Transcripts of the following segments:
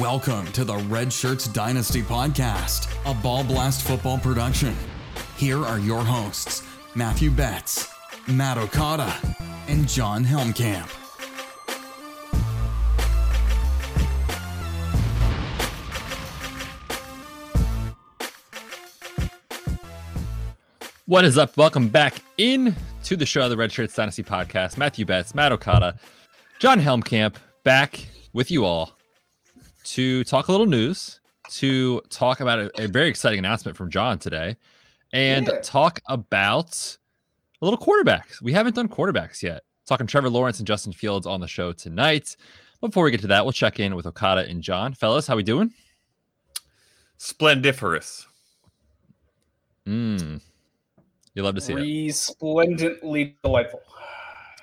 Welcome to the Redshirts Dynasty Podcast, a ball blast football production. Here are your hosts, Matthew Betz, Matt Okada, and Jon Helmkamp. What is up? Welcome back in to the show, of the Redshirts Dynasty Podcast. Matthew Betz, Matt Okada, Jon Helmkamp, back with you all to talk a little news, to talk about a, a very exciting announcement from Jon today, and Yeah. talk about a little quarterbacks. We haven't done quarterbacks yet. Talking Trevor Lawrence and Justin Fields on the show tonight. Before we get to that, we'll check in with Okada and Jon. Fellas, how are we doing? Splendiferous. Mm. You love to see it. resplendently delightful.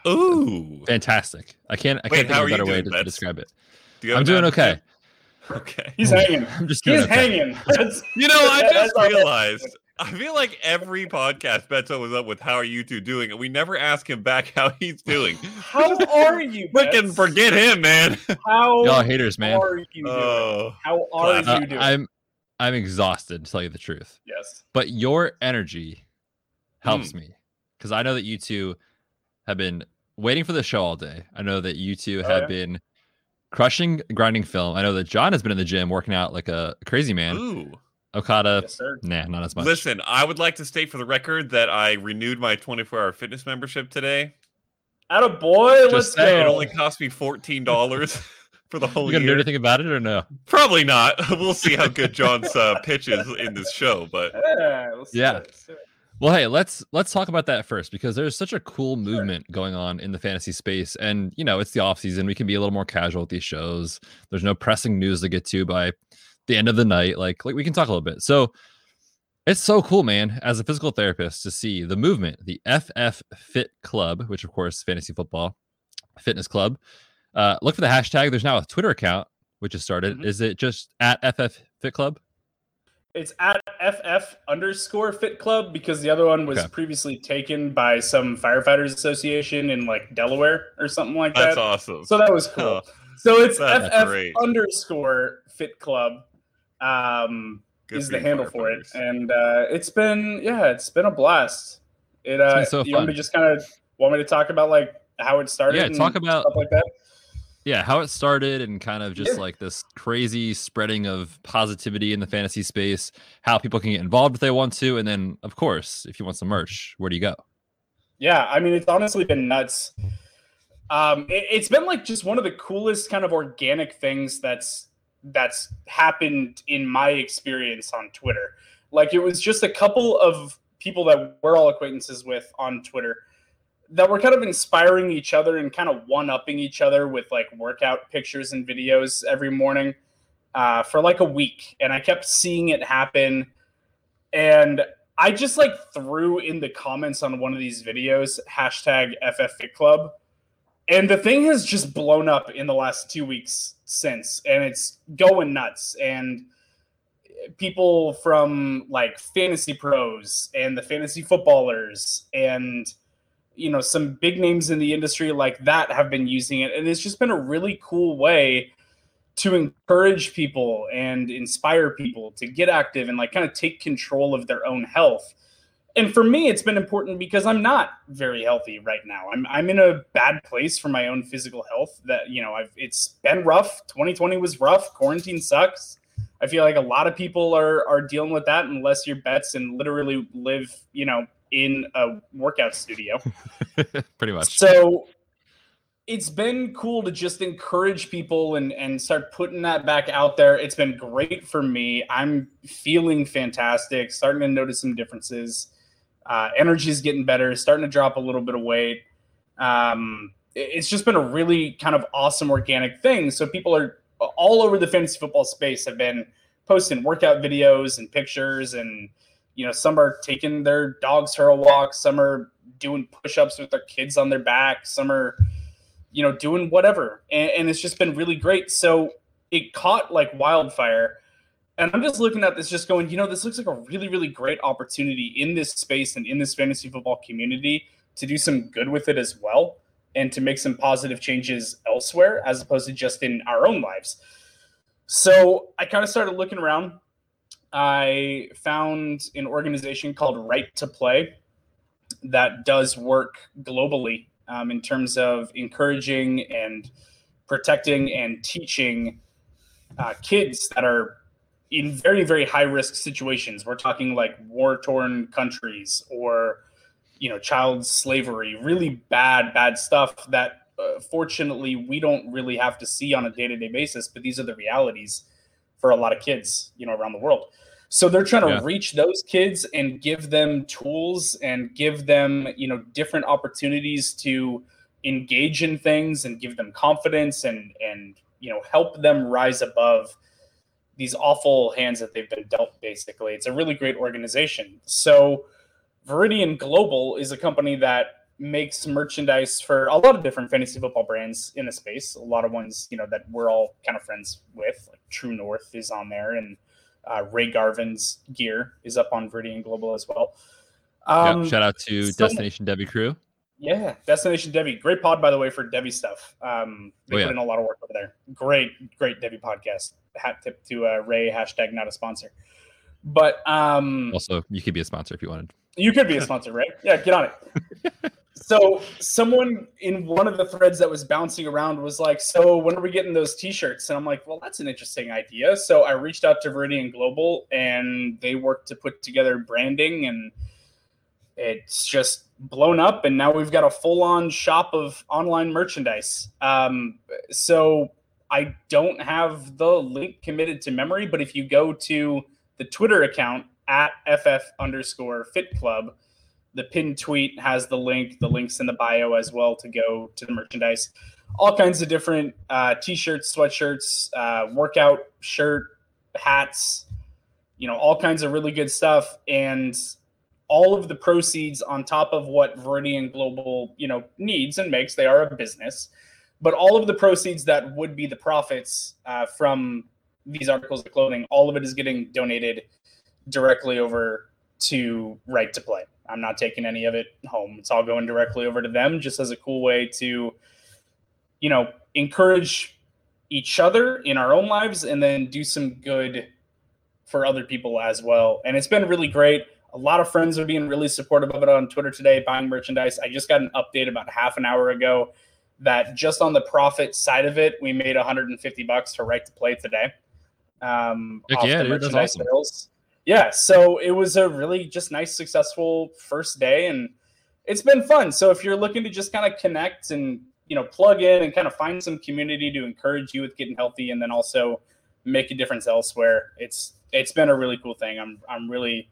Ooh. Fantastic. I can't I Wait, can't think how of a are you better way doing, to, to describe it. Do I'm doing attitude? okay. Okay. He's hanging. I'm just doing He's hanging. You know, I just realized. I feel like every podcast Beto was up with "How are you two doing?" and we never ask him back how he's doing. How are you? Freaking Betz? forget him, man. How Y'all haters, man. are you doing? Oh, How are classic. Uh, you doing? I'm I'm exhausted to tell you the truth. yes. But your energy helps Hmm. me because I know that you two have been waiting for the show all day. I know that you two Oh, have yeah? been crushing grinding film. I know that Jon has been in the gym working out like a crazy man. ooh. Okada, yes, nah, not as much. Listen, I would like to state for the record that I renewed my 24-hour fitness membership today. Out of boy, Just let's saying, It only cost me fourteen dollars for the whole you gonna do anything about it or no? Probably not. We'll see how good Jon's uh, pitch is in this show, but Yeah. let's do Yeah. it, let's do it. Well, hey, let's let's talk about that first because there's such a cool movement going on in the fantasy space, and you know it's the off season. We can be a little more casual with these shows. There's no pressing news to get to by the end of the night. Like like we can talk a little bit. So it's so cool, man. As a physical therapist, to see the movement, the FF Fit Club, which of course fantasy football fitness club. Uh, look for the hashtag. There's now a Twitter account which has started. Mhm. Is it just at FF Fit Club? It's at FF underscore Fit Club because the other one was Okay. previously taken by some firefighters association in like Delaware or something like that. that's awesome. So that was cool. Oh, So it's FF great. underscore Fit Club um, good is the handle for it, and uh, it's been yeah, it's been a blast. It uh, so you want me to just kind of want me to talk about like how it started? Yeah, and talk about- stuff like that. Yeah how it started and kind of just Yeah. like this crazy spreading of positivity in the fantasy space how people can get involved if they want to and then of course if you want some merch where do you go Yeah, I mean, it's honestly been nuts. Um, it, it's been like just one of the coolest kind of organic things that's that's happened in my experience on Twitter. Like it was just a couple of people that we're all acquaintances with on Twitter that were kind of inspiring each other and kind of one upping each other with like workout pictures and videos every morning uh, for like a week, and I kept seeing it happen, and I just like threw in the comments on one of these videos hashtag FFFit Club, and the thing has just blown up in the last two weeks since, and it's going nuts. And people from like fantasy pros and the fantasy footballers and you know some big names in the industry like that have been using it, and it's just been a really cool way to encourage people and inspire people to get active and like kind of take control of their own health. And for me, it's been important because I'm not very healthy right now. I'm I'm in a bad place for my own physical health. That you know, I've it's been rough. 2020 was rough. Quarantine sucks. I feel like a lot of people are are dealing with that unless you're Betz and literally live, you know, in a workout studio. pretty much So it's been cool to just encourage people and and start putting that back out there. It's been great for me. I'm feeling fantastic, starting to notice some differences. Uh, energy is getting better, starting to drop a little bit of weight. Um, it's just been a really kind of awesome organic thing. So people are all over the fantasy football space have been posting workout videos and pictures and you know some are taking their dogs for a walk some are doing push-ups with their kids on their back some are you know doing whatever. And, and it's just been really great. So it caught like wildfire. And i'm just looking at this just going you know this looks like a really really great opportunity in this space and in this fantasy football community to do some good with it as well and to make some positive changes elsewhere as opposed to just in our own lives. So I kind of started looking around. I found an organization called Right to Play that does work globally um, in terms of encouraging and protecting and teaching uh, kids that are in very very high risk situations. We're talking like war torn countries or you know child slavery really bad bad stuff that uh, fortunately we don't really have to see on a day-to-day basis but these are the realities for a lot of kids you know around the world. So they're trying to yeah. reach those kids and give them tools and give them you know different opportunities to engage in things and give them confidence and and you know help them rise above these awful hands that they've been dealt basically. It's a really great organization. So viridian global is a company that makes merchandise for a lot of different fantasy football brands in the space a lot of ones you know that we're all kind of friends with like true north is on there and uh, ray garvin's gear is up on viridian global as well um, yep, shout out to so, destination Devy crew yeah, Destination Devy, Great pod, by the way, for devy stuff. Um, they oh, yeah. put in a lot of work over there. Great, great devy podcast. Hat tip to uh, Ray, hashtag not a sponsor. But um, also, you could be a sponsor if you wanted. You could be a sponsor, right? Yeah, get on it. so, someone in one of the threads that was bouncing around was like, So, when are we getting those t shirts? And I'm like, Well, that's an interesting idea. So, I reached out to Viridian Global and they worked to put together branding and it's just blown up and now we've got a full-on shop of online merchandise um, so i don't have the link committed to memory but if you go to the twitter account at ff underscore fit club the pinned tweet has the link the links in the bio as well to go to the merchandise all kinds of different uh, t-shirts sweatshirts uh, workout shirt hats you know all kinds of really good stuff and all of the proceeds on top of what Viridian Global, you know, needs and makes. They are a business, but all of the proceeds that would be the profits uh, from these articles of clothing, all of it is getting donated directly over to Right to Play. I'm not taking any of it home. It's all going directly over to them, just as a cool way to, you know, encourage each other in our own lives and then do some good for other people as well. And it's been really great a lot of friends are being really supportive of it on Twitter today, buying merchandise. I just got an update about half an hour ago that just on the profit side of it, we made 150 bucks for right to play today. Um, yeah, dude, that's awesome. Sales. Yeah, so it was a really just nice, successful first day, and it's been fun. So if you're looking to just kind of connect and you know plug in and kind of find some community to encourage you with getting healthy, and then also make a difference elsewhere, it's it's been a really cool thing. I'm I'm really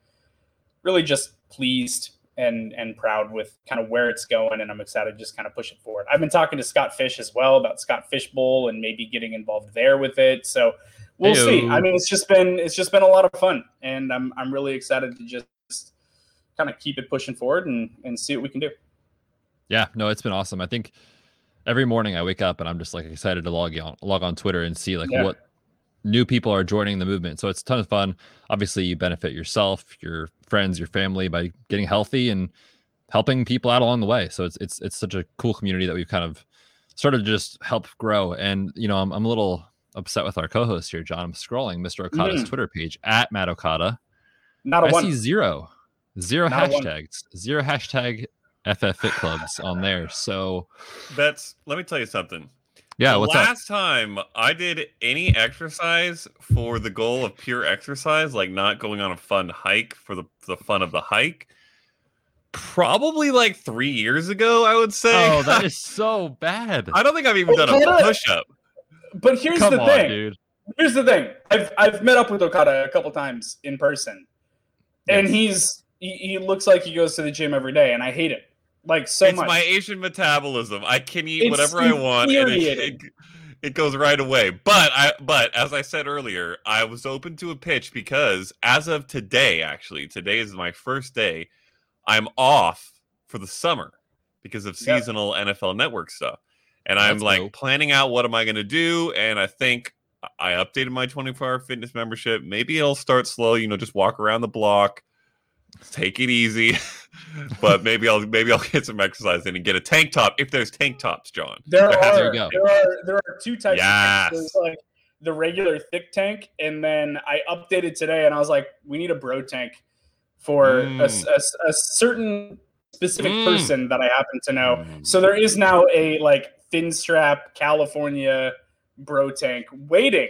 really just pleased and and proud with kind of where it's going and I'm excited to just kind of push it forward. I've been talking to Scott Fish as well about Scott Fish Bowl and maybe getting involved there with it. So we'll Hey-o. see. I mean it's just been it's just been a lot of fun and I'm I'm really excited to just kind of keep it pushing forward and and see what we can do. Yeah, no, it's been awesome. I think every morning I wake up and I'm just like excited to log on log on Twitter and see like yeah. what new people are joining the movement. So it's a ton of fun. Obviously, you benefit yourself, your friends, your family by getting healthy and helping people out along the way. So it's it's it's such a cool community that we've kind of started to just help grow. And you know, I'm I'm a little upset with our co-host here, Jon. I'm scrolling Mr. Okada's mm. Twitter page at Matt Okada. Not a I one. see zero, zero Not hashtags, zero hashtag FF Fit Clubs on there. So that's let me tell you something. Yeah, the what's last up? time I did any exercise for the goal of pure exercise, like not going on a fun hike for the, the fun of the hike, probably like three years ago, I would say. Oh, that is so bad. I don't think I've even done a push up. But here's Come the on, thing. Dude. Here's the thing. I've I've met up with Okada a couple times in person. Yes. And he's he, he looks like he goes to the gym every day, and I hate it like so it's much. my Asian metabolism. I can eat it's whatever I want, and it, it, it, goes right away. But I, but as I said earlier, I was open to a pitch because as of today, actually, today is my first day. I'm off for the summer because of seasonal yeah. NFL Network stuff, and I'm like dope. planning out what am I going to do, and I think. I updated my 24 hour fitness membership. Maybe it'll start slow, you know, just walk around the block, take it easy. but maybe I'll maybe I'll get some exercise in and get a tank top if there's tank tops, Jon. There, there are there, there are there are two types. Yes. There's like the regular thick tank, and then I updated today, and I was like, we need a bro tank for mm. a, a, a, certain specific mm. person that I happen to know. Mm. So there is now a like thin strap California bro tank waiting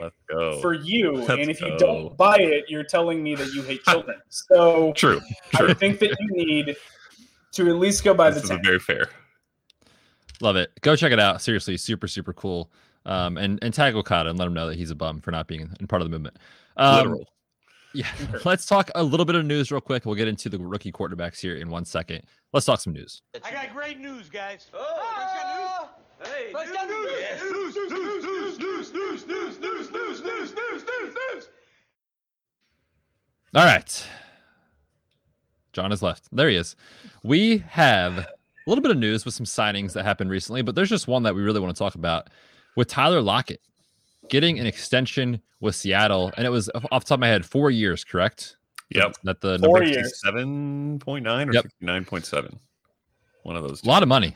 for you. Let's and if go. you don't buy it, you're telling me that you hate children. So true. true. I think that you need to at least go buy this the tank. very fair. Love it. Go check it out. Seriously, super super cool. Um, and and tag Okada and let him know that he's a bum for not being in part of the movement. Um, Literal. Yeah, let's talk a little bit of news real quick. We'll get into the rookie quarterbacks here in one second. Let's talk some news. I got great news, guys. Oh, oh news. Hey, news. News. Yes. News, news, news, news, news, news, news, news, news, news, news, news, news. All right. Jon is left. There he is. We have a little bit of news with some signings that happened recently, but there's just one that we really want to talk about with Tyler Lockett getting an extension with Seattle, and it was off the top of my head four years, correct? Yep. That the four number years. seven point nine or yep. nine point seven. One of those. Two. A lot of money.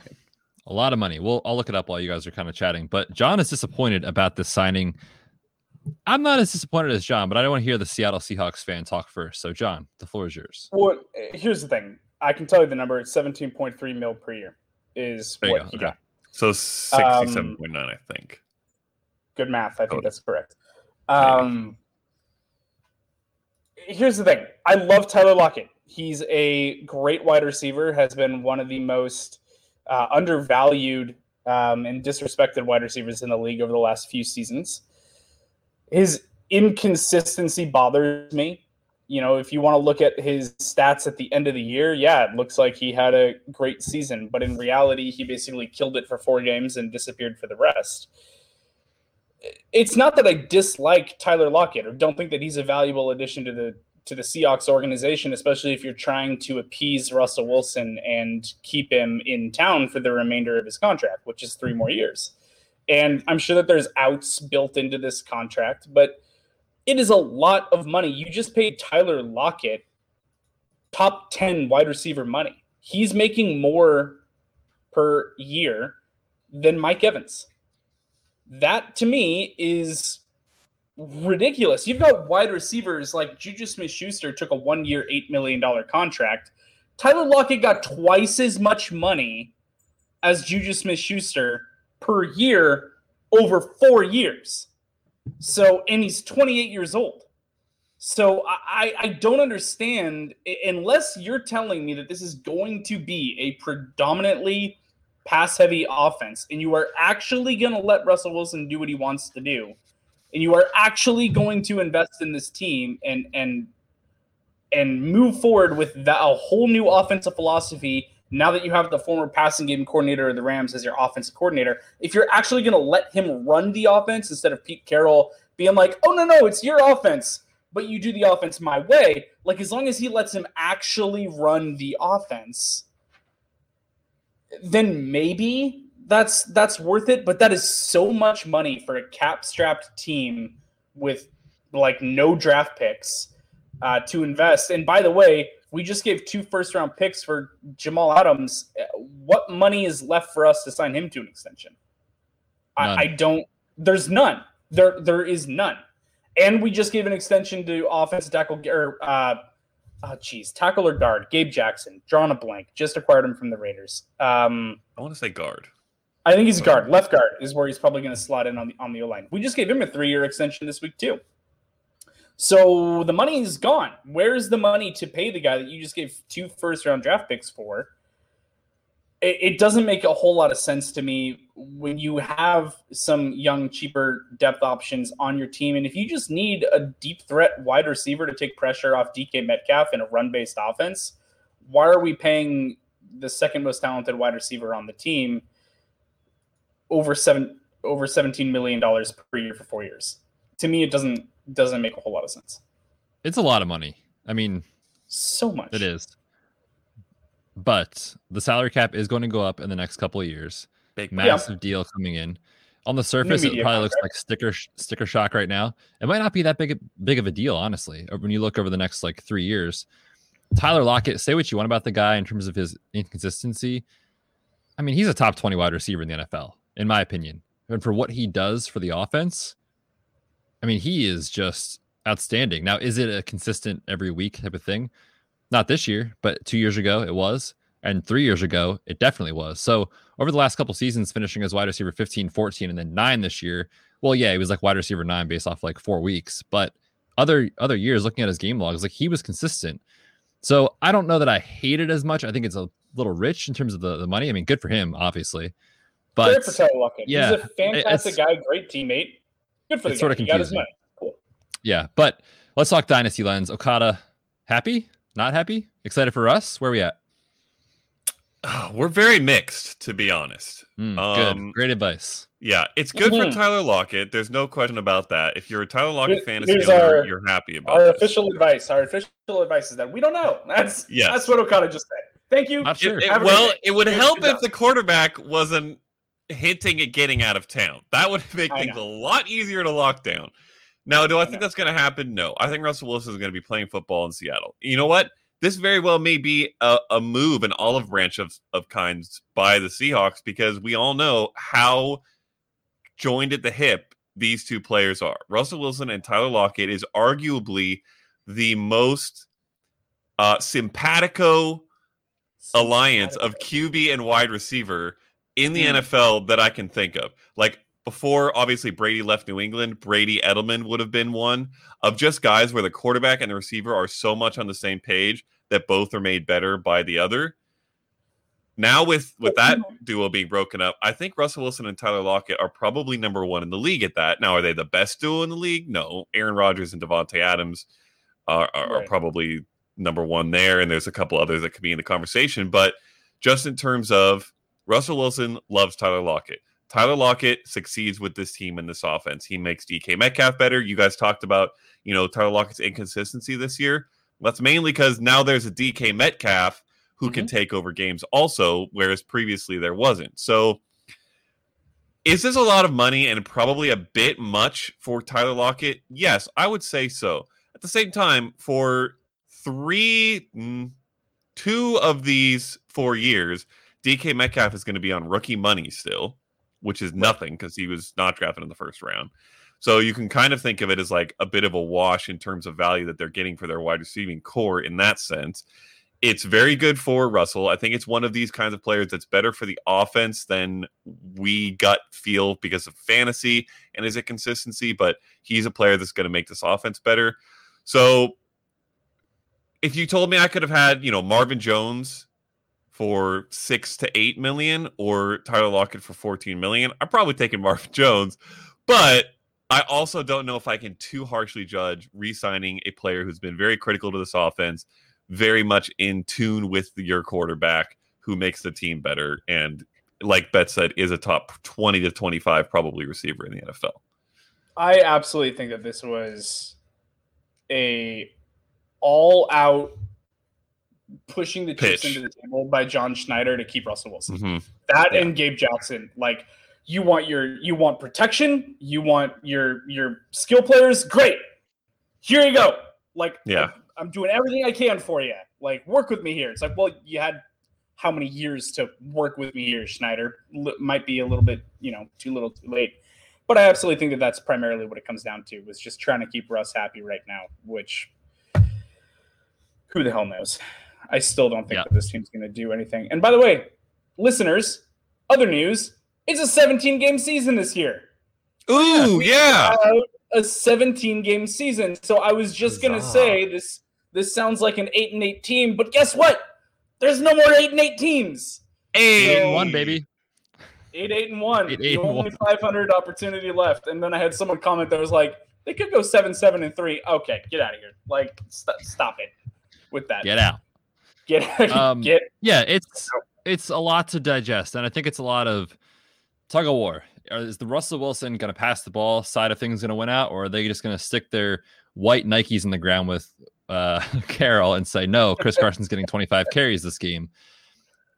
A lot of money. Well, I'll look it up while you guys are kind of chatting. But Jon is disappointed about this signing. I'm not as disappointed as Jon, but I don't want to hear the Seattle Seahawks fan talk first. So, Jon, the floor is yours. Well, here's the thing. I can tell you the number. It's 17.3 mil per year is there what he okay. got. So 67.9, um, I think. Good math. I think oh. that's correct. Um, here's the thing. I love Tyler Lockett. He's a great wide receiver. Has been one of the most uh, undervalued um, and disrespected wide receivers in the league over the last few seasons. His inconsistency bothers me. You know, if you want to look at his stats at the end of the year, yeah, it looks like he had a great season, but in reality, he basically killed it for four games and disappeared for the rest it's not that I dislike Tyler Lockett or don't think that he's a valuable addition to the to the Seahawks organization, especially if you're trying to appease Russell Wilson and keep him in town for the remainder of his contract, which is three more years. And I'm sure that there's outs built into this contract, but it is a lot of money. You just paid Tyler Lockett top 10 wide receiver money. He's making more per year than Mike Evans that to me is ridiculous. You've got wide receivers like Juju Smith Schuster took a one year, $8 million contract. Tyler Lockett got twice as much money as Juju Smith Schuster per year over four years. So, and he's 28 years old. So I, I don't understand unless you're telling me that this is going to be a predominantly pass heavy offense and you are actually going to let Russell Wilson do what he wants to do and you are actually going to invest in this team and and and move forward with that, a whole new offensive philosophy now that you have the former passing game coordinator of the Rams as your offensive coordinator, if you're actually going to let him run the offense instead of Pete Carroll being like, oh, no, no, it's your offense, but you do the offense my way, like as long as he lets him actually run the offense, then maybe that's that's worth it. But that is so much money for a cap strapped team with like no draft picks uh, to invest. And by the way, we just gave two first round picks for Jamal Adams. What money is left for us to sign him to an extension? I, I, don't. There's none. There there is none. And we just gave an extension to offensive tackle or uh, oh geez, tackle or guard, Gabe Jackson, drawn a blank, just acquired him from the Raiders. Um, I want to say guard. I think he's a guard. Left guard is where he's probably going to slot in on the on the O line. We just gave him a three year extension this week too. So the money is gone. Where is the money to pay the guy that you just gave two first round draft picks for? it, it doesn't make a whole lot of sense to me when you have some young, cheaper depth options on your team. And if you just need a deep threat wide receiver to take pressure off DK Metcalf in a run based offense, why are we paying the second most talented wide receiver on the team over seven over seventeen million dollars per year for four years? To me, it doesn't doesn't make a whole lot of sense. It's a lot of money. I mean, so much. It is but the salary cap is going to go up in the next couple of years. Big massive yeah. deal coming in. On the surface, it probably contract. looks like sticker sticker shock right now. It might not be that big big of a deal, honestly. Uh, when you look over the next like three years, Tyler Lockett. Say what you want about the guy in terms of his inconsistency. I mean, he's a top twenty wide receiver in the NFL, in my opinion. And for what he does for the offense, I mean, he is just outstanding. Now, is it a consistent every week type of thing? Not this year, but two years ago it was. And three years ago, it definitely was. So over the last couple seasons, finishing as wide receiver 15, 14, and then nine this year. Well, yeah, he was like wide receiver nine based off like four weeks. But other other years, looking at his game logs, like he was consistent. So I don't know that I hate it as much. I think it's a little rich in terms of the, the money. I mean, good for him, obviously. But good for Tyler Lockett. Yeah, he's a fantastic guy, great teammate. Good for the guy. Sort of confusing. Cool. Yeah, but let's talk dynasty lens. Okada, happy? Not happy? Excited for us? Where are we at? Oh, we're very mixed, to be honest. Mm, um, good. Great advice. Yeah, it's good mm-hmm. for Tyler Lockett. There's no question about that. If you're a Tyler Lockett fantasy owner, our, you're happy about our this. official advice. Our official advice is that we don't know. That's yes. that's what Okada just said. Thank you. Sure. It, it, well, it would help if the quarterback wasn't hinting at getting out of town. That would make things a lot easier to lock down. Now, do I think that's going to happen? No. I think Russell Wilson is going to be playing football in Seattle. You know what? This very well may be a, a move, an olive branch of, of kinds by the Seahawks because we all know how joined at the hip these two players are. Russell Wilson and Tyler Lockett is arguably the most uh, simpatico alliance of QB and wide receiver in the mm. NFL that I can think of. Like before, obviously Brady left New England, Brady Edelman would have been one of just guys where the quarterback and the receiver are so much on the same page that both are made better by the other. Now with with that duo being broken up, I think Russell Wilson and Tyler Lockett are probably number one in the league at that. Now, are they the best duo in the league? No. Aaron Rodgers and Davante Adams are, are, right. are probably number one there, and there's a couple others that could be in the conversation. But just in terms of Russell Wilson loves Tyler Lockett. Tyler Lockett succeeds with this team in this offense. He makes DK Metcalf better. You guys talked about, you know, Tyler Lockett's inconsistency this year. That's mainly because now there's a DK Metcalf who mm-hmm. can take over games also, whereas previously there wasn't. So is this a lot of money and probably a bit much for Tyler Lockett? Yes, I would say so. At the same time, for three, mm, two of these four years, DK Metcalf is going to be on rookie money still, which is nothing because he was not drafted in the first round. So you can kind of think of it as like a bit of a wash in terms of value that they're getting for their wide receiving corps in that sense. It's very good for Russell. I think it's one of these kinds of players that's better for the offense than we gut feel because of fantasy and is it consistency, but he's a player that's going to make this offense better. So if you told me I could have had, you know, Marvin Jones for six to eight million or Tyler Lockett for 14 million, I'm probably taking Marvin Jones. But I also don't know if I can too harshly judge re signing a player who's been very critical to this offense, very much in tune with your quarterback who makes the team better. And like Bet said, is a top 20 to 25 probably receiver in the NFL. I absolutely think that this was a all out pushing the chips into the table by John Schneider to keep Russell Wilson. Mm-hmm. That yeah. and Gabe Jackson. Like you want your you want protection, you want your your skill players. Great. Here you go. Like yeah. I'm doing everything I can for you. Like work with me here. It's like, well, you had how many years to work with me here, Schneider? L- might be a little bit, you know, too little, too late. But I absolutely think that that's primarily what it comes down to was just trying to keep Russ happy right now, which who the hell knows? I still don't think yeah. that this team's going to do anything. And by the way, listeners, other news: it's a 17 game season this year. Ooh, yeah, a 17 game season. So I was just going to say this. This sounds like an eight and eight team, but guess what? There's no more eight and eight teams. Eight so, and one, baby. Eight, eight and one. Eight, eight only 500 opportunity left. And then I had someone comment that was like, they could go seven, seven, and three. Okay, get out of here. Like, st- stop it with that. Get out. Get um, get. Yeah, it's it's a lot to digest, and I think it's a lot of tug of war. Is the Russell Wilson going to pass the ball side of things going to win out, or are they just going to stick their white Nikes in the ground with uh, Carroll and say no? Chris Carson's getting 25 carries this game.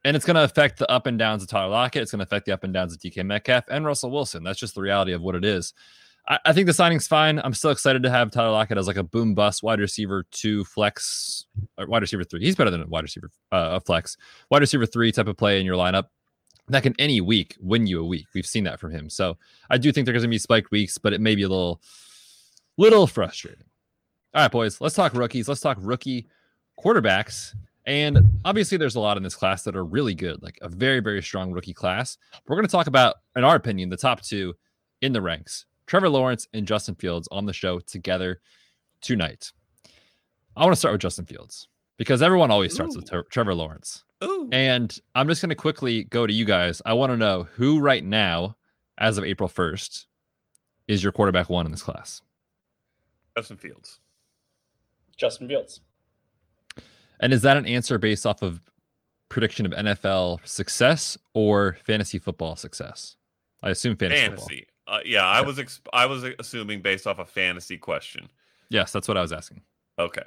And it's going to affect the up and downs of Tyler Lockett. It's going to affect the up and downs of DK Metcalf and Russell Wilson. That's just the reality of what it is. I, I, think the signing's fine. I'm still excited to have Tyler Lockett as like a boom bust wide receiver two flex or wide receiver three. He's better than a wide receiver uh, a flex wide receiver three type of play in your lineup that can any week win you a week. We've seen that from him. So I do think there's going to be spiked weeks, but it may be a little Little frustrating. All right, boys, let's talk rookies. Let's talk rookie quarterbacks. And obviously, there's a lot in this class that are really good, like a very, very strong rookie class. We're going to talk about, in our opinion, the top two in the ranks Trevor Lawrence and Justin Fields on the show together tonight. I want to start with Justin Fields because everyone always starts Ooh. with Tre- Trevor Lawrence. Ooh. And I'm just going to quickly go to you guys. I want to know who right now, as of April 1st, is your quarterback one in this class? Justin Fields. Justin Fields. And is that an answer based off of prediction of NFL success or fantasy football success? I assume fantasy. Fantasy. Uh, yeah, I was ex- I was assuming based off a fantasy question. Yes, that's what I was asking. Okay.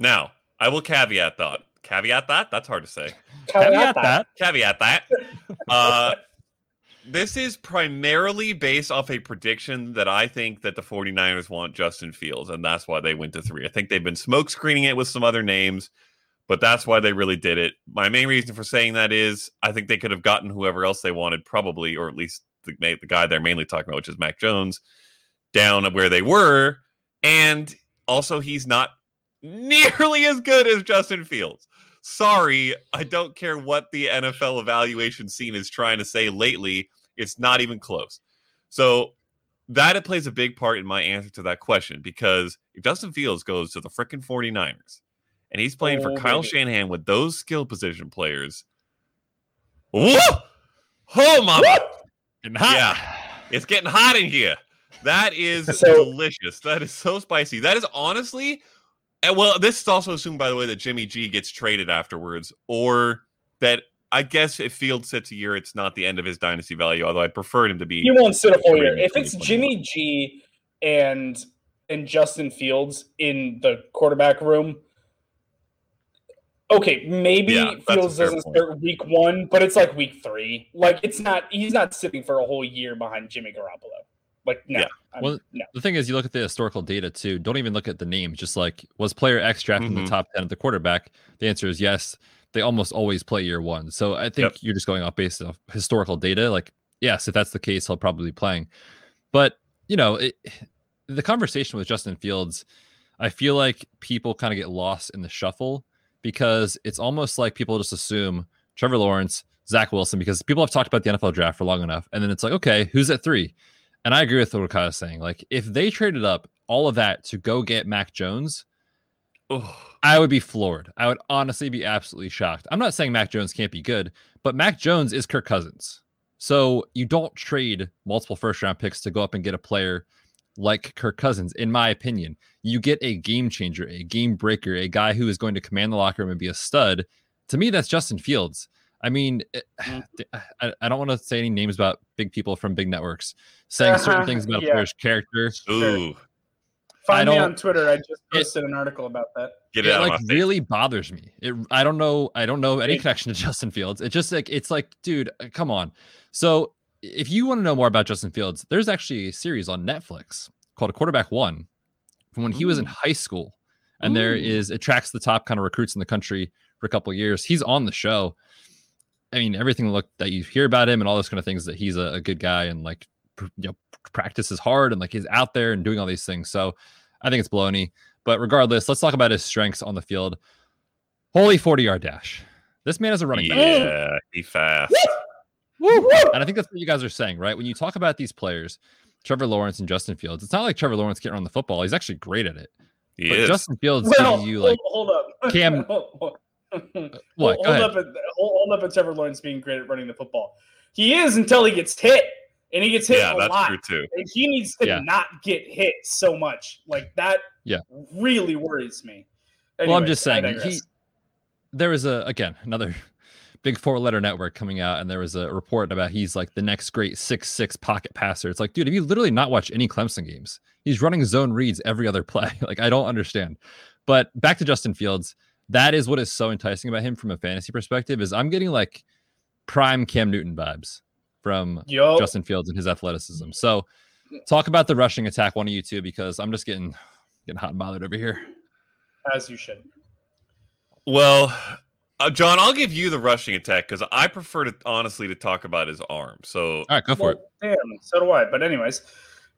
Now I will caveat that. Caveat that. That's hard to say. Caveat, that. Caveat that. Uh, this is primarily based off a prediction that I think that the 49ers want Justin Fields, and that's why they went to three. I think they've been smoke screening it with some other names, but that's why they really did it. My main reason for saying that is I think they could have gotten whoever else they wanted, probably, or at least the, the guy they're mainly talking about, which is Mac Jones, down where they were. And also, he's not nearly as good as Justin Fields. Sorry, I don't care what the NFL evaluation scene is trying to say lately. It's not even close. So that it plays a big part in my answer to that question because if Justin Fields goes to the freaking 49ers and he's playing oh, for Kyle baby. Shanahan with those skill position players, whoa! Oh, mama! Yeah, it's getting hot in here. That is so, delicious. That is so spicy. That is honestly, and well, this is also assumed, by the way, that Jimmy G gets traded afterwards, or that I guess if Field sits a year, it's not the end of his dynasty value. Although I'd prefer him to be. He won't sit a full year. If it's Jimmy G and and Justin Fields in the quarterback room, okay, maybe yeah, Fields doesn't start week one, but it's like week three. Like it's not. He's not sitting for a whole year behind Jimmy Garoppolo. Like no. Yeah. well, no. the thing is, you look at the historical data too. Don't even look at the names. Just like was player X drafted mm-hmm. in the top ten of the quarterback? The answer is yes they almost always play year one. So I think yep. you're just going off based off historical data. Like, yes, if that's the case, he'll probably be playing. But you know, it, the conversation with Justin Fields, I feel like people kind of get lost in the shuffle because it's almost like people just assume Trevor Lawrence, Zach Wilson, because people have talked about the NFL draft for long enough, and then it's like, okay, who's at three? And I agree with what Kyle saying. Like, if they traded up all of that to go get Mac Jones, oh I would be floored. I would honestly be absolutely shocked. I'm not saying Mac Jones can't be good, but Mac Jones is Kirk Cousins. So you don't trade multiple first round picks to go up and get a player like Kirk Cousins, in my opinion. You get a game changer, a game breaker, a guy who is going to command the locker room and be a stud. To me, that's Justin Fields. I mean, eh, mm. I, I don't want to say any names about big people from big networks saying uh-huh. certain things about yeah. a player's character. Ooh. Find me on Twitter. I just posted it, an article about that. Get it, it like really bothers me. It I don't know. I don't know any connection to Justin Fields. It just like it's like, dude, uh, come on. So if you want to know more about Justin Fields, there's actually a series on Netflix called Quarterback One from when Ooh. he was in high school. And Ooh. there is it tracks the top kind of recruits in the country for a couple years. He's on the show. I mean, everything look that you hear about him and all those kind of things that he's a, a good guy and like you know practices hard and like he's out there and doing all these things. So I think it's baloney. But regardless, let's talk about his strengths on the field. Holy 40 yard dash. This man is a running back. Yeah, he fast. Woo! And I think that's what you guys are saying, right? When you talk about these players, Trevor Lawrence and Justin Fields, it's not like Trevor Lawrence can't run the football. He's actually great at it. He but is. Justin Fields well, giving you like hold, hold up. Cam. what? Hold, hold up at hold, hold up at Trevor Lawrence being great at running the football. He is until he gets hit and he gets hit yeah, a that's lot. True too. And he needs to yeah. not get hit so much. Like that yeah. really worries me. Anyways, well, I'm just saying he there was a again another big four letter network coming out and there was a report about he's like the next great six six pocket passer. It's like, dude, if you literally not watch any Clemson games, he's running zone reads every other play. like I don't understand. But back to Justin Fields, that is what is so enticing about him from a fantasy perspective is I'm getting like prime Cam Newton vibes from Yo. Justin Fields and his athleticism. So talk about the rushing attack, one of you two, because I'm just getting getting hot and bothered over here. As you should. Well, uh, Jon, I'll give you the rushing attack because I prefer to honestly to talk about his arm. So all right, go for well, it. Damn, so do I. But anyways,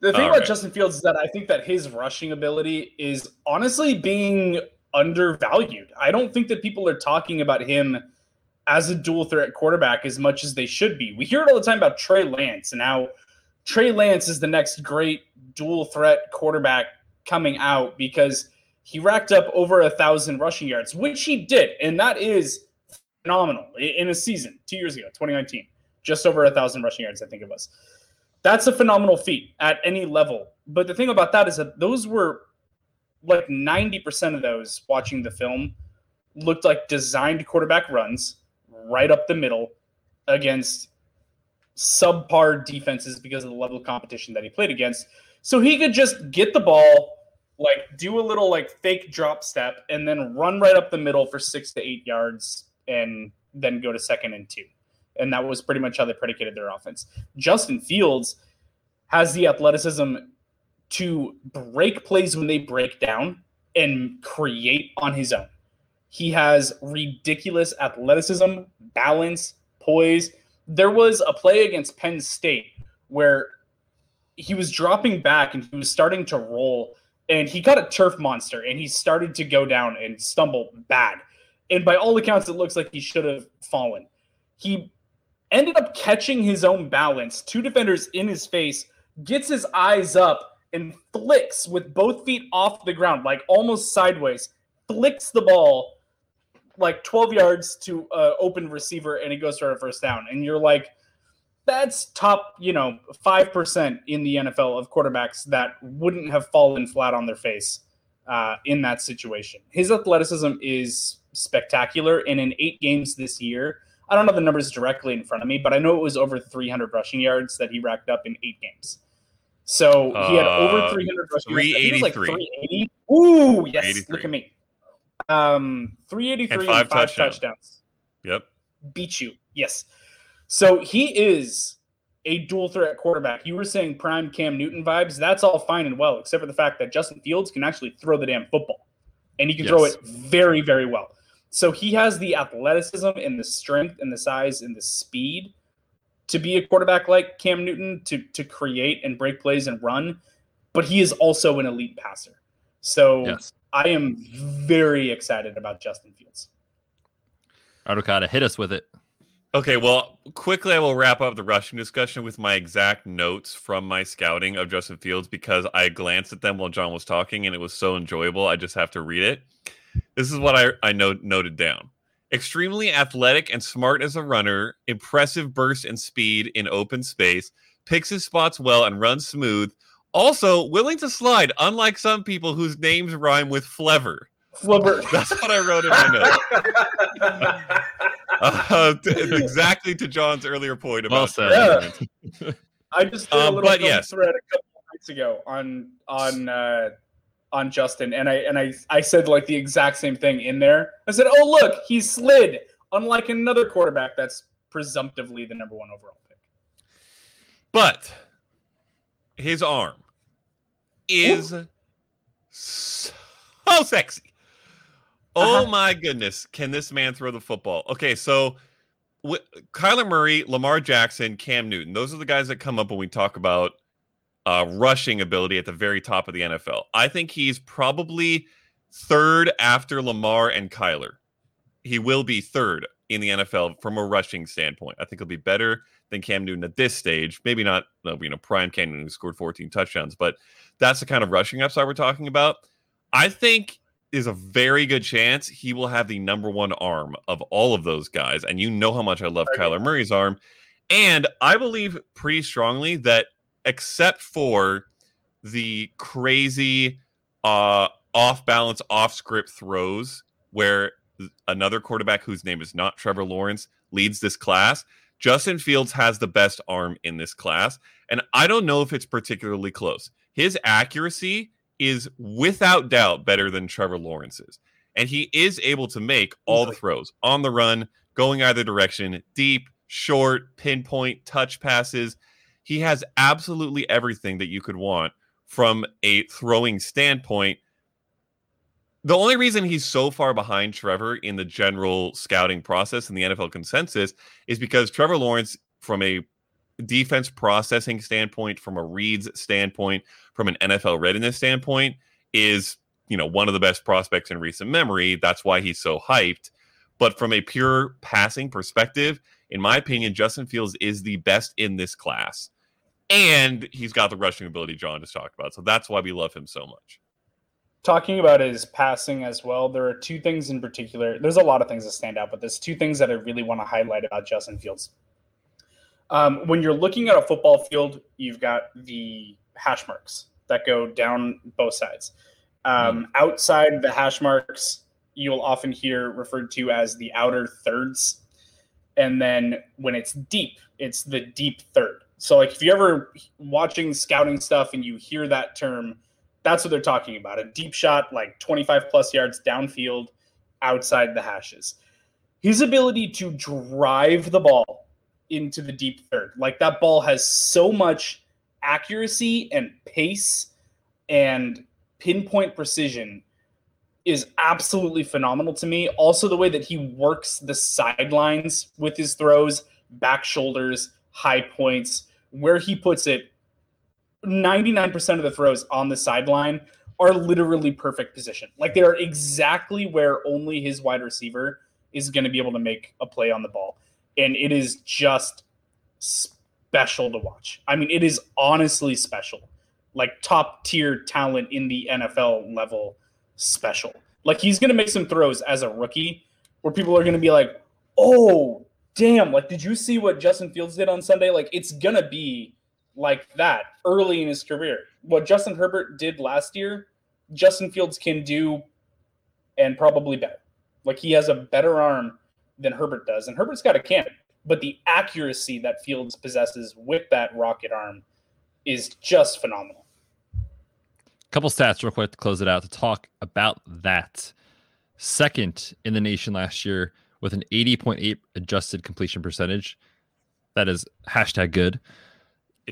The thing All about right. Justin Fields is that I think that his rushing ability is honestly being undervalued. I don't think that people are talking about him as a dual threat quarterback as much as they should be. We hear it all the time about Trey Lance and how Trey Lance is the next great dual threat quarterback coming out because he racked up over a thousand rushing yards, which he did, and that is phenomenal in a season two years ago, 2019, just over a thousand rushing yards, I think it was. That's a phenomenal feat at any level. But the thing about that is that those were like 90% of those watching the film looked like designed quarterback runs right up the middle against subpar defenses because of the level of competition that he played against. So he could just get the ball, like do a little like fake drop step, and then run right up the middle for six to eight yards and then go to second and two. And that was pretty much how they predicated their offense. Justin Fields has the athleticism to break plays when they break down and create on his own. He has ridiculous athleticism, balance, poise. There was a play against Penn State where he was dropping back and he was starting to roll and he got a turf monster and he started to go down and stumble bad. And by all accounts, it looks like he should have fallen. He ended up catching his own balance, two defenders in his face, gets his eyes up and flicks with both feet off the ground, like almost sideways, flicks the ball like 12 yards to uh, open receiver, and it goes for a first down. And you're like, that's top, you know, 5% in the NFL of quarterbacks that wouldn't have fallen flat on their face uh, in that situation. His athleticism is spectacular. And in eight games this year, I don't know the numbers directly in front of me, but I know it was over 300 rushing yards that he racked up in eight games. So he had over uh, 300 rushing 383. Like 380. Ooh, yes. Look at me. Um, 383 and five, and five touchdowns. touchdowns. Yep. Beat you. Yes. So he is a dual threat quarterback. You were saying prime Cam Newton vibes. That's all fine and well, except for the fact that Justin Fields can actually throw the damn football. And he can yes. throw it very, very well. So he has the athleticism and the strength and the size and the speed to be a quarterback like Cam Newton to to create and break plays and run, but he is also an elite passer. So yes. I am very excited about Justin Fields. Artocada, hit us with it. Okay, well, quickly I will wrap up the rushing discussion with my exact notes from my scouting of Justin Fields because I glanced at them while Jon was talking and it was so enjoyable. I just have to read it. This is what I, I note, noted down. Extremely athletic and smart as a runner, impressive burst and speed in open space, picks his spots well and runs smooth. Also, willing to slide, unlike some people whose names rhyme with Flever. Flubber. That's what I wrote in my notes. uh, exactly to Jon's earlier point about. Well said. Yeah. I just did a um, little um, yes. thread a couple nights ago on on uh, on Justin, and I and I I said like the exact same thing in there. I said, "Oh look, he slid," unlike another quarterback that's presumptively the number one overall pick. But his arm is Ooh. so sexy. Oh uh-huh. my goodness, can this man throw the football? Okay, so w- Kyler Murray, Lamar Jackson, Cam Newton, those are the guys that come up when we talk about uh, rushing ability at the very top of the NFL. I think he's probably third after Lamar and Kyler. He will be third in the NFL from a rushing standpoint. I think he'll be better than Cam Newton at this stage. Maybe not, you know, prime Cam Newton who scored 14 touchdowns, but that's the kind of rushing upside we're talking about. I think is a very good chance he will have the number one arm of all of those guys. And you know how much I love okay. Kyler Murray's arm. And I believe pretty strongly that except for the crazy uh, off balance, off script throws where another quarterback whose name is not Trevor Lawrence leads this class. Justin Fields has the best arm in this class. And I don't know if it's particularly close. His accuracy is without doubt better than Trevor Lawrence's. And he is able to make all the throws on the run, going either direction, deep, short, pinpoint, touch passes. He has absolutely everything that you could want from a throwing standpoint. The only reason he's so far behind Trevor in the general scouting process and the NFL consensus is because Trevor Lawrence, from a defense processing standpoint, from a reads standpoint, from an NFL readiness standpoint, is you know one of the best prospects in recent memory. That's why he's so hyped. But from a pure passing perspective, in my opinion, Justin Fields is the best in this class. And he's got the rushing ability Jon just talked about. So that's why we love him so much. Talking about his passing as well, there are two things in particular. There's a lot of things that stand out, but there's two things that I really want to highlight about Justin Fields. Um, when you're looking at a football field, you've got the hash marks that go down both sides. Um, mm. Outside the hash marks, you will often hear referred to as the outer thirds. And then when it's deep, it's the deep third. So, like, if you're ever watching scouting stuff and you hear that term, that's what they're talking about a deep shot, like 25 plus yards downfield outside the hashes. His ability to drive the ball into the deep third, like, that ball has so much accuracy and pace and pinpoint precision is absolutely phenomenal to me. Also, the way that he works the sidelines with his throws, back shoulders, high points, where he puts it, 99% of the throws on the sideline are literally perfect position. Like they are exactly where only his wide receiver is going to be able to make a play on the ball. And it is just special to watch. I mean, it is honestly special. Like top tier talent in the NFL level special. Like he's to make some throws as a rookie where people are to be like, "Oh, damn, like did you see what Justin Fields did on Sunday?" Like it's to be like that early in his career. What Justin Herbert did last year, Justin Fields can do and probably better. Like he has a better arm than Herbert does, and Herbert's got a cannon, but the accuracy that Fields possesses with that rocket arm is just phenomenal couple stats real quick to close it out to talk about that. Second in the nation last year with an 80.8 adjusted completion percentage. That is hashtag good.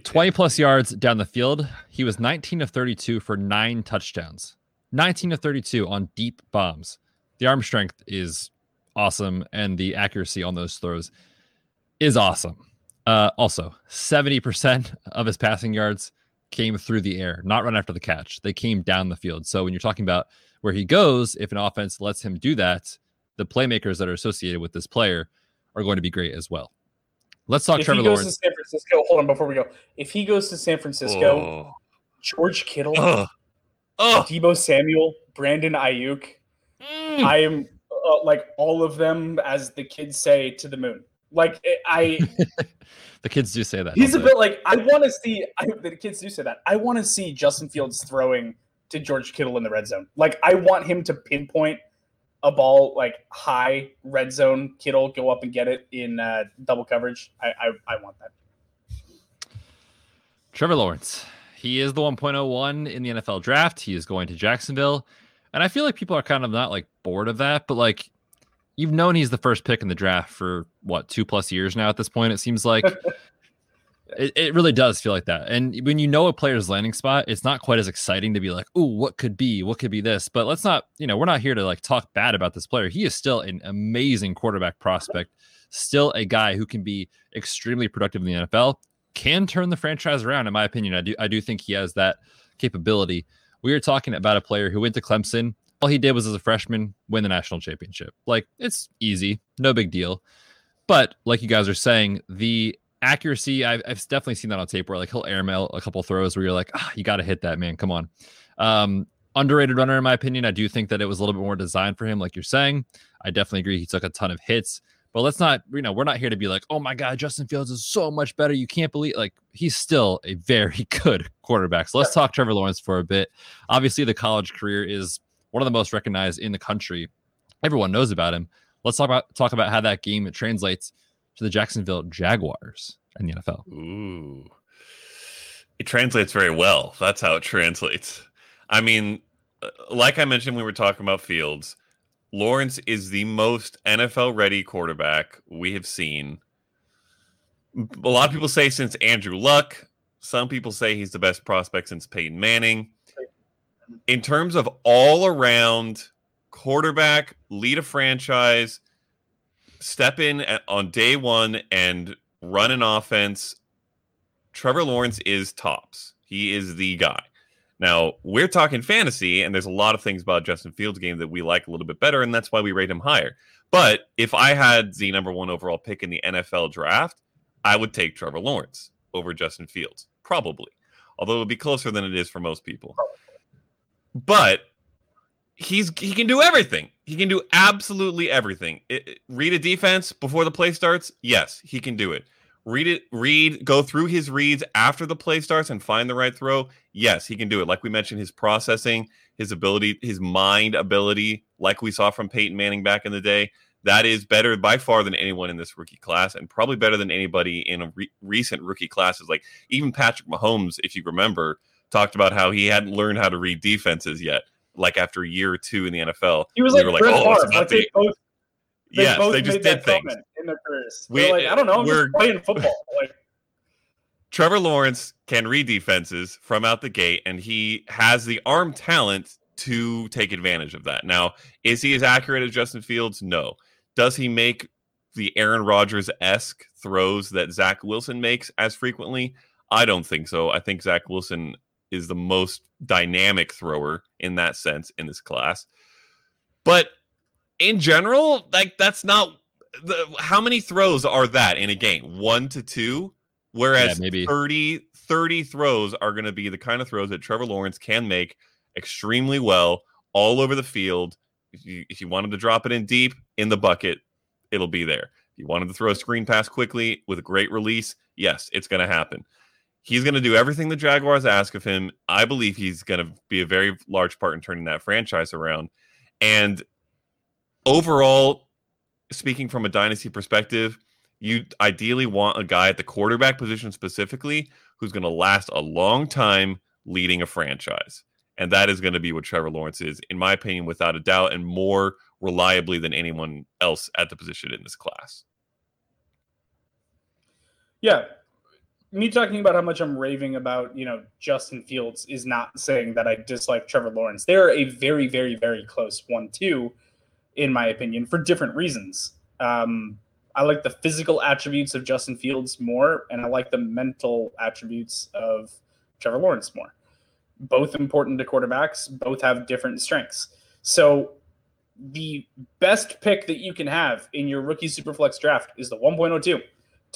20 plus yards down the field. He was 19 of 32 for nine touchdowns. 19 of 32 on deep bombs. The arm strength is awesome, and the accuracy on those throws is awesome. Uh, also, 70% of his passing yards came through the air, not run after the catch. They came down the field. So when you're talking about where he goes, if an offense lets him do that, the playmakers that are associated with this player are going to be great as well. Let's talk if Trevor he goes Lawrence. To San Francisco, hold on before we go. If he goes to San Francisco, oh. George Kittle, oh. Oh. Deebo Samuel, Brandon Aiyuk, mm. I am uh, like all of them, as the kids say, to the moon. Like I, the kids do say that. He's a bit like I want to see. I, the kids do say that. I want to see Justin Fields throwing to George Kittle in the red zone. Like I want him to pinpoint a ball like high red zone. Kittle go up and get it in uh, double coverage. I, I I want that. Trevor Lawrence. He is the 1.01 in the NFL draft. He is going to Jacksonville. And I feel like people are kind of not like bored of that, but like you've known he's the first pick in the draft for what two plus years now at this point it seems like? It, it really does feel like that. And when you know a player's landing spot it's not quite as exciting to be like oh what could be? What could be this? But let's not you know we're not here to like talk bad about this player. He is still an amazing quarterback prospect still a guy who can be extremely productive in the nfl can turn the franchise around in my opinion. I do i do think he has that capability. We are talking about a player who went to clemson all he did was as a freshman win the national championship. Like it's easy, no big deal. But like you guys are saying, the accuracy, I've, I've definitely seen that on tape where like he'll airmail a couple throws where you're like, ah, you got to hit that man. Come on. Um, underrated runner in my opinion. I do think that it was a little bit more designed for him, like you're saying. I definitely agree. He took a ton of hits. But let's not, you know, we're not here to be like, oh my God, Justin Fields is so much better. You can't believe, like, he's still a very good quarterback. So let's talk Trevor Lawrence for a bit. Obviously, the college career is one of the most recognized in the country. Everyone knows about him. Let's talk about talk about how that game translates to the Jacksonville Jaguars in the NFL. Ooh. It translates very well. That's how it translates. I mean, uh, like I mentioned, we were talking about Fields. Lawrence is the most NFL ready quarterback we have seen. A lot of people say since Andrew Luck. Some people say he's the best prospect since Peyton Manning in terms of all around quarterback, lead a franchise, step in at, on day one and run an offense Trevor Lawrence is tops. He is the guy. Now, we're talking fantasy, and there's a lot of things about Justin Fields' game that we like a little bit better, and that's why we rate him higher. But if I had the number one overall pick in the NFL draft, I would take Trevor Lawrence over Justin Fields, probably. Although it would be closer than it is for most people. But he's he can do everything. He can do absolutely everything. It, read a defense before the play starts. Yes, he can do it. Read it, read, go through his reads after the play starts and find the right throw. Yes, he can do it. Like we mentioned, his processing, his ability, his mind ability, like we saw from Peyton Manning back in the day, that is better by far than anyone in this rookie class, and probably better than anybody in re- recent rookie classes. Like even Patrick Mahomes, if you remember, talked about how he hadn't learned how to read defenses yet like after a year or two in the NFL. He was like, we like, oh, it's about like both, they yes, both they just did things in their careers. We, like, I don't know, we're playing football. Like Trevor Lawrence can read defenses from out the gate, and he has the arm talent to take advantage of that. Now, is he as accurate as Justin Fields? No. Does he make the Aaron Rodgers esque throws that Zach Wilson makes as frequently? I don't think so. I think Zach Wilson is the most dynamic thrower in that sense in this class. But in general, like that's not the how many throws are that in a game? One to two? Whereas yeah, maybe 30, 30 throws are going to be the kind of throws that Trevor Lawrence can make extremely well all over the field. If you, if you wanted to drop it in deep in the bucket, it'll be there. If you wanted to throw a screen pass quickly with a great release, yes, it's going to happen. He's going to do everything the Jaguars ask of him. I believe he's going to be a very large part in turning that franchise around. And overall, speaking from a dynasty perspective, you ideally want a guy at the quarterback position specifically who's going to last a long time leading a franchise. And that is going to be what Trevor Lawrence is, in my opinion, without a doubt, and more reliably than anyone else at the position in this class. Yeah, me talking about how much I'm raving about, you know, Justin Fields is not saying that I dislike Trevor Lawrence. They're a very, very, very close one-two, in my opinion, for different reasons. Um, I like the physical attributes of Justin Fields more, and I like the mental attributes of Trevor Lawrence more. Both important to quarterbacks, both have different strengths. So the best pick that you can have in your rookie superflex draft is the 1.02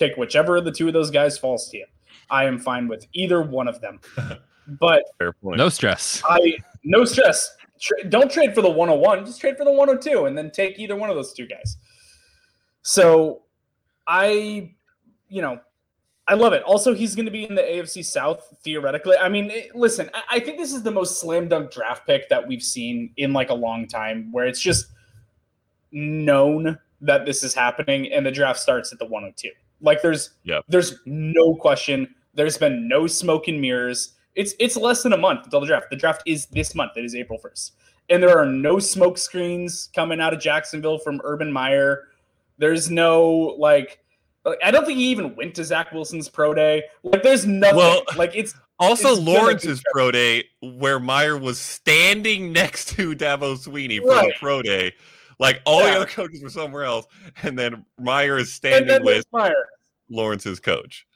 Take whichever of the two of those guys falls to you. I am fine with either one of them. But no stress. I no stress. Tra- don't trade for the 101. Just trade for the 102, and then take either one of those two guys. So, I, you know, I love it. Also, he's going to be in the AFC South theoretically. I mean, it, listen, I, I think this is the most slam dunk draft pick that we've seen in like a long time, where it's just known that this is happening, and the draft starts at the 102. Like there's there's no question. There's been no smoke and mirrors. It's it's less than a month until the draft. The draft is this month. It is April 1st. And there are no smoke screens coming out of Jacksonville from Urban Meyer. There's no like I don't think he even went to Zach Wilson's pro day. Like there's nothing. Well, like it's also it's Lawrence's pro day where Meyer was standing next to Dabo Swinney for right. the pro day. Like all yeah. the other coaches were somewhere else, and then Meyer is standing with Meyer. Lawrence's coach.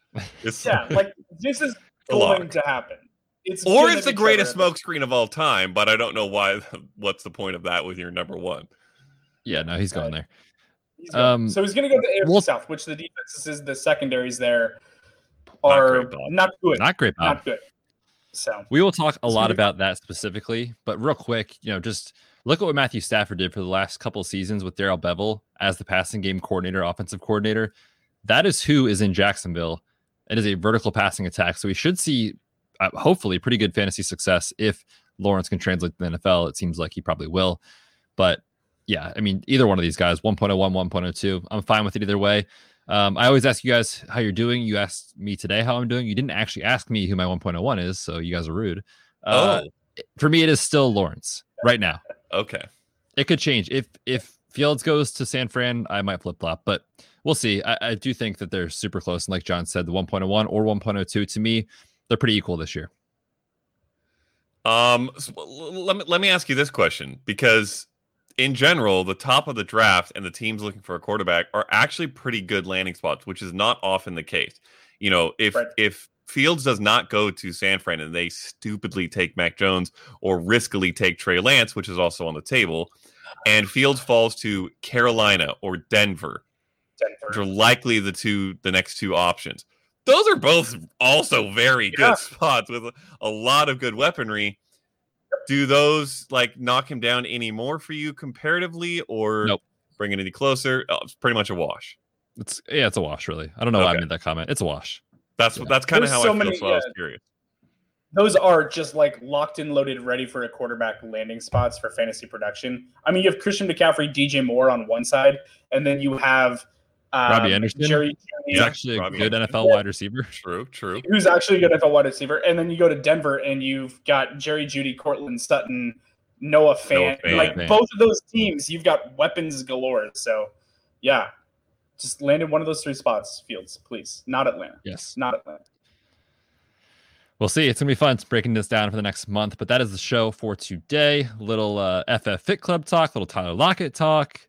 It's, yeah, like this is going to happen. It's or it's the greatest smokescreen of all time, but I don't know why. What's the point of that with your number one? Yeah, no, he's going there. He's um, so he's going to go to the AFC well, South, which the defenses, the secondaries there are not, not good. Not great. Bob. Not good. So we will talk a lot about that specifically, but real quick, you know, just look at what Matthew Stafford did for the last couple seasons with Darrell Bevell as the passing game coordinator, offensive coordinator. That is who is in Jacksonville. It is a vertical passing attack. So we should see, uh, hopefully, pretty good fantasy success if Lawrence can translate to the NFL. It seems like he probably will. But yeah, I mean, either one of these guys, 1.01, 1.02, I'm fine with it either way. Um, I always ask you guys how you're doing. You asked me today how I'm doing. You didn't actually ask me who my 1.01 is, so you guys are rude. Uh, oh. For me, it is still Lawrence right now. Okay. It could change if if Fields goes to San Fran. I might flip flop, but we'll see. I, I, do think that they're super close, and like Jon said, the 1.01 or 1.02 to me, they're pretty equal this year. Um, so let me let me ask you this question because in general, the top of the draft and the teams looking for a quarterback are actually pretty good landing spots, which is not often the case. You know, if right. if Fields does not go to San Fran and they stupidly take Mac Jones or riskily take Trey Lance, which is also on the table. And Fields falls to Carolina or Denver, Denver. which are likely the two the next two options. Those are both also very yeah. good spots with a, a lot of good weaponry. Do those like knock him down any more for you comparatively, or nope. bring it any closer? Oh, it's pretty much a wash. It's yeah, it's a wash, really. I don't know okay. why I made that comment. It's a wash. That's yeah. that's kind of how so I feel. Many, so yeah. I was curious. Those are just like locked and loaded, ready for a quarterback landing spots for fantasy production. I mean, you have Christian McCaffrey, DJ Moore on one side, and then you have um, Robbie Anderson. Jerry, He's actually a good Anderson. NFL wide receiver. True, true. Who's actually a good NFL wide receiver, and then you go to Denver and you've got Jerry Jeudy, Courtland Sutton, Noah Fant. Noah Fant. Like Man. both of those teams, you've got weapons galore. So, yeah, just land in one of those three spots, Fields, please. Not Atlanta. Yes. Not Atlanta. We'll see. It's gonna be fun breaking this down for the next month. But that is the show for today. Little uh, FF Fit Club talk, little Tyler Lockett talk,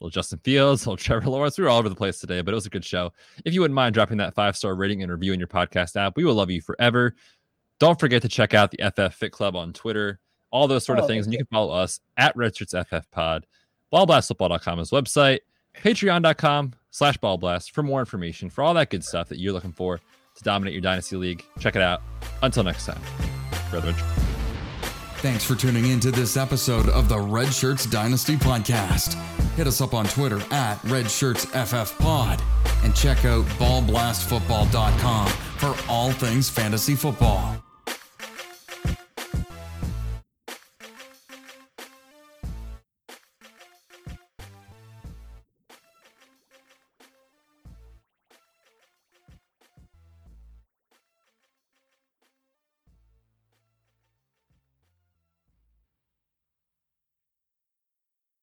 little Justin Fields, little Trevor Lawrence. We were all over the place today, but it was a good show. If you wouldn't mind dropping that five star rating and review in your podcast app, we will love you forever. Don't forget to check out the FF Fit Club on Twitter, all those sort of oh, things. And you can follow us at Redshirts FF Pod. Ballblastfootball.com is website patreon.com slash ball blast for more information for all that good stuff that you're looking for to dominate your dynasty league. Check it out. Until next time brother thanks for tuning in to this episode of the Redshirts dynasty podcast. Hit us up on twitter at redshirtsffpod and check out ballblastfootball.com for all things fantasy football